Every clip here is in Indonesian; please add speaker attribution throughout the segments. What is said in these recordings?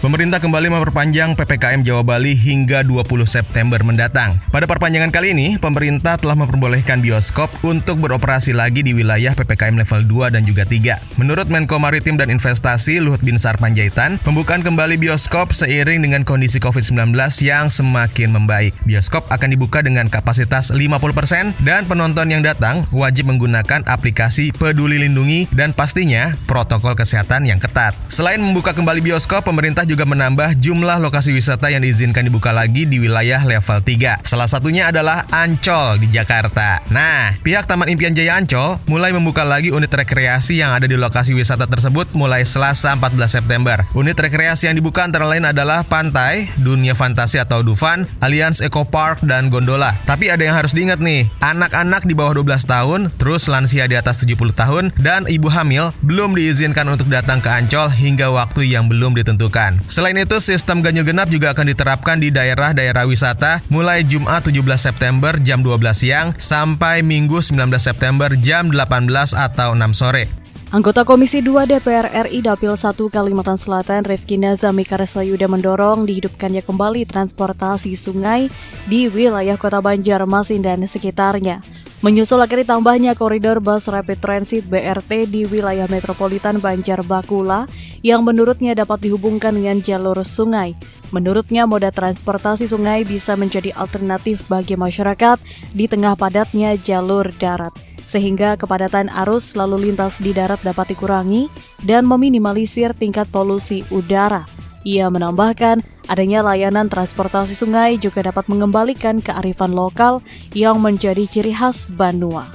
Speaker 1: Pemerintah kembali memperpanjang PPKM Jawa Bali hingga 20 September mendatang. Pada perpanjangan kali ini, pemerintah telah memperbolehkan bioskop untuk beroperasi lagi di wilayah PPKM level 2 dan juga 3. Menurut Menko Maritim dan Investasi Luhut Binsar Panjaitan, pembukaan kembali bioskop seiring dengan kondisi COVID-19 yang semakin membaik. Bioskop akan dibuka dengan kapasitas 50% dan penonton yang datang wajib menggunakan aplikasi Peduli Lindungi dan pastinya protokol kesehatan yang ketat. Selain membuka kembali bioskop, pemerintah juga menambah jumlah lokasi wisata yang diizinkan dibuka lagi di wilayah level 3. Salah satunya adalah Ancol di Jakarta. Nah, pihak Taman Impian Jaya Ancol mulai membuka lagi unit rekreasi yang ada di lokasi wisata tersebut mulai Selasa 14 September. Unit rekreasi yang dibuka antara lain adalah Pantai, Dunia Fantasi atau Dufan, Allianz Eco Park, dan Gondola. Tapi ada yang harus diingat nih, anak-anak di bawah 12 tahun, terus lansia di atas 70 tahun, dan ibu hamil belum diizinkan untuk datang ke Ancol hingga waktu yang belum ditentukan. Selain itu, sistem ganjil genap juga akan diterapkan di daerah-daerah wisata mulai Jumat 17 September jam 12 siang sampai Minggu 19 September jam 18 atau 6 sore.
Speaker 2: Anggota Komisi 2 DPR RI Dapil 1 Kalimantan Selatan Rifki Nazami Karesayuda mendorong dihidupkannya kembali transportasi sungai di wilayah Kota Banjarmasin dan sekitarnya. Menyusul akhirnya tambahnya koridor bus rapid transit BRT di wilayah metropolitan Banjar Bakula yang menurutnya dapat dihubungkan dengan jalur sungai. Menurutnya moda transportasi sungai bisa menjadi alternatif bagi masyarakat di tengah padatnya jalur darat sehingga kepadatan arus lalu lintas di darat dapat dikurangi dan meminimalisir tingkat polusi udara. Ia menambahkan, adanya layanan transportasi sungai juga dapat mengembalikan kearifan lokal yang menjadi ciri khas Banua.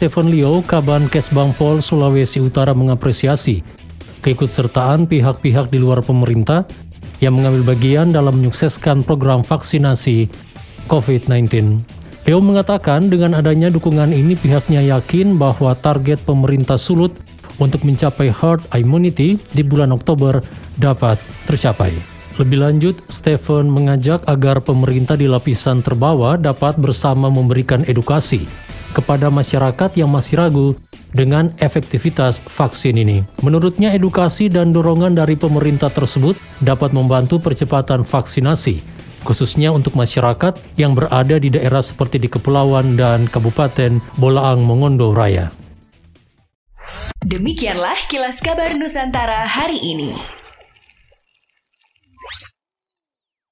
Speaker 3: Stephen Leo, Kaban Kesbangpol, Sulawesi Utara mengapresiasi keikutsertaan pihak-pihak di luar pemerintah yang mengambil bagian dalam menyukseskan program vaksinasi COVID-19. Leo mengatakan dengan adanya dukungan ini pihaknya yakin bahwa target pemerintah Sulut untuk mencapai herd immunity di bulan Oktober dapat tercapai. Lebih lanjut, Stephen mengajak agar pemerintah di lapisan terbawah dapat bersama memberikan edukasi kepada masyarakat yang masih ragu dengan efektivitas vaksin ini. Menurutnya, edukasi dan dorongan dari pemerintah tersebut dapat membantu percepatan vaksinasi, khususnya untuk masyarakat yang berada di daerah seperti di Kepulauan dan Kabupaten Bolaang Mongondo Raya.
Speaker 4: Demikianlah kilas kabar Nusantara hari ini.